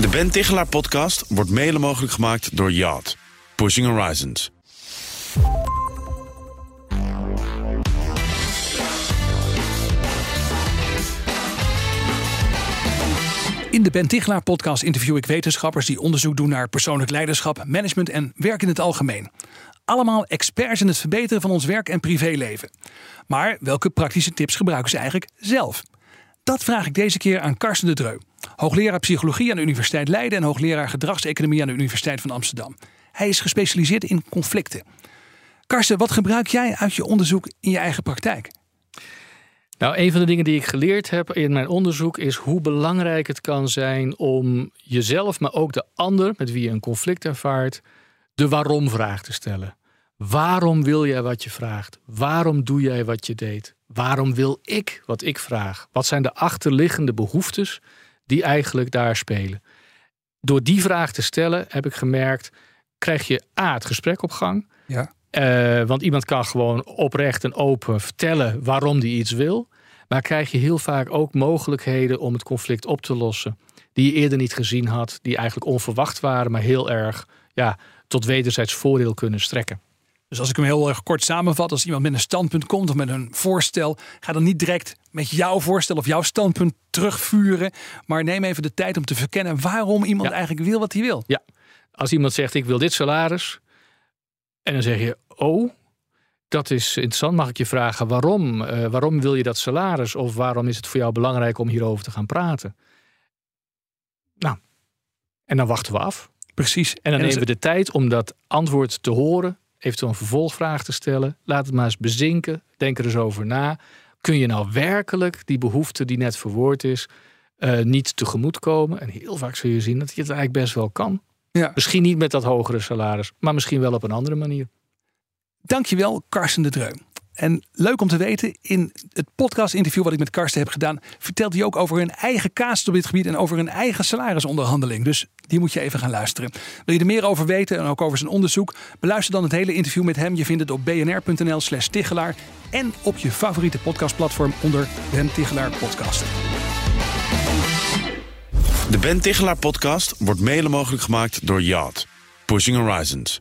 De Ben Tichelaar podcast wordt mede mogelijk gemaakt door Yacht. Pushing Horizons. In de Ben Tichelaar podcast interview ik wetenschappers die onderzoek doen naar persoonlijk leiderschap, management en werk in het algemeen. Allemaal experts in het verbeteren van ons werk en privéleven. Maar welke praktische tips gebruiken ze eigenlijk zelf? Dat vraag ik deze keer aan Karsten de Dreu, hoogleraar psychologie aan de Universiteit Leiden en hoogleraar gedragseconomie aan de Universiteit van Amsterdam. Hij is gespecialiseerd in conflicten. Karsten, wat gebruik jij uit je onderzoek in je eigen praktijk? Nou, een van de dingen die ik geleerd heb in mijn onderzoek is hoe belangrijk het kan zijn om jezelf, maar ook de ander met wie je een conflict ervaart, de waarom-vraag te stellen. Waarom wil jij wat je vraagt? Waarom doe jij wat je deed? Waarom wil ik wat ik vraag? Wat zijn de achterliggende behoeftes die eigenlijk daar spelen? Door die vraag te stellen heb ik gemerkt, krijg je A, het gesprek op gang. Ja. Uh, want iemand kan gewoon oprecht en open vertellen waarom die iets wil. Maar krijg je heel vaak ook mogelijkheden om het conflict op te lossen. Die je eerder niet gezien had, die eigenlijk onverwacht waren, maar heel erg ja, tot wederzijds voordeel kunnen strekken. Dus als ik hem heel erg kort samenvat, als iemand met een standpunt komt of met een voorstel, ga dan niet direct met jouw voorstel of jouw standpunt terugvuren, maar neem even de tijd om te verkennen waarom iemand Ja. eigenlijk wil wat hij wil. Ja, als iemand zegt ik wil dit salaris en dan zeg je oh, dat is interessant. Mag ik je vragen waarom? Eh, waarom wil je dat salaris? Of waarom is het voor jou belangrijk om hierover te gaan praten? Nou, en dan wachten we af. Precies. En dan nemen we de tijd om dat antwoord te horen, eventueel een vervolgvraag te stellen. Laat het maar eens bezinken. Denk er eens over na. Kun je nou werkelijk die behoefte die net verwoord is, eh, niet tegemoetkomen? En heel vaak zul je zien dat je het eigenlijk best wel kan. Ja. Misschien niet met dat hogere salaris, maar misschien wel op een andere manier. Dankjewel, Karsten de Dreu. En leuk om te weten, in het podcast-interview wat ik met Karsten heb gedaan, vertelt hij ook over hun eigen casus op dit gebied en over hun eigen salarisonderhandeling. Dus die moet je even gaan luisteren. Wil je er meer over weten en ook over zijn onderzoek? Beluister dan het hele interview met hem. Je vindt het op bnr.nl/slash Tichelaar en op je favoriete podcastplatform onder Ben Tichelaar Podcast. De Ben Tichelaar podcast wordt mede mogelijk gemaakt door Yacht. Pushing Horizons.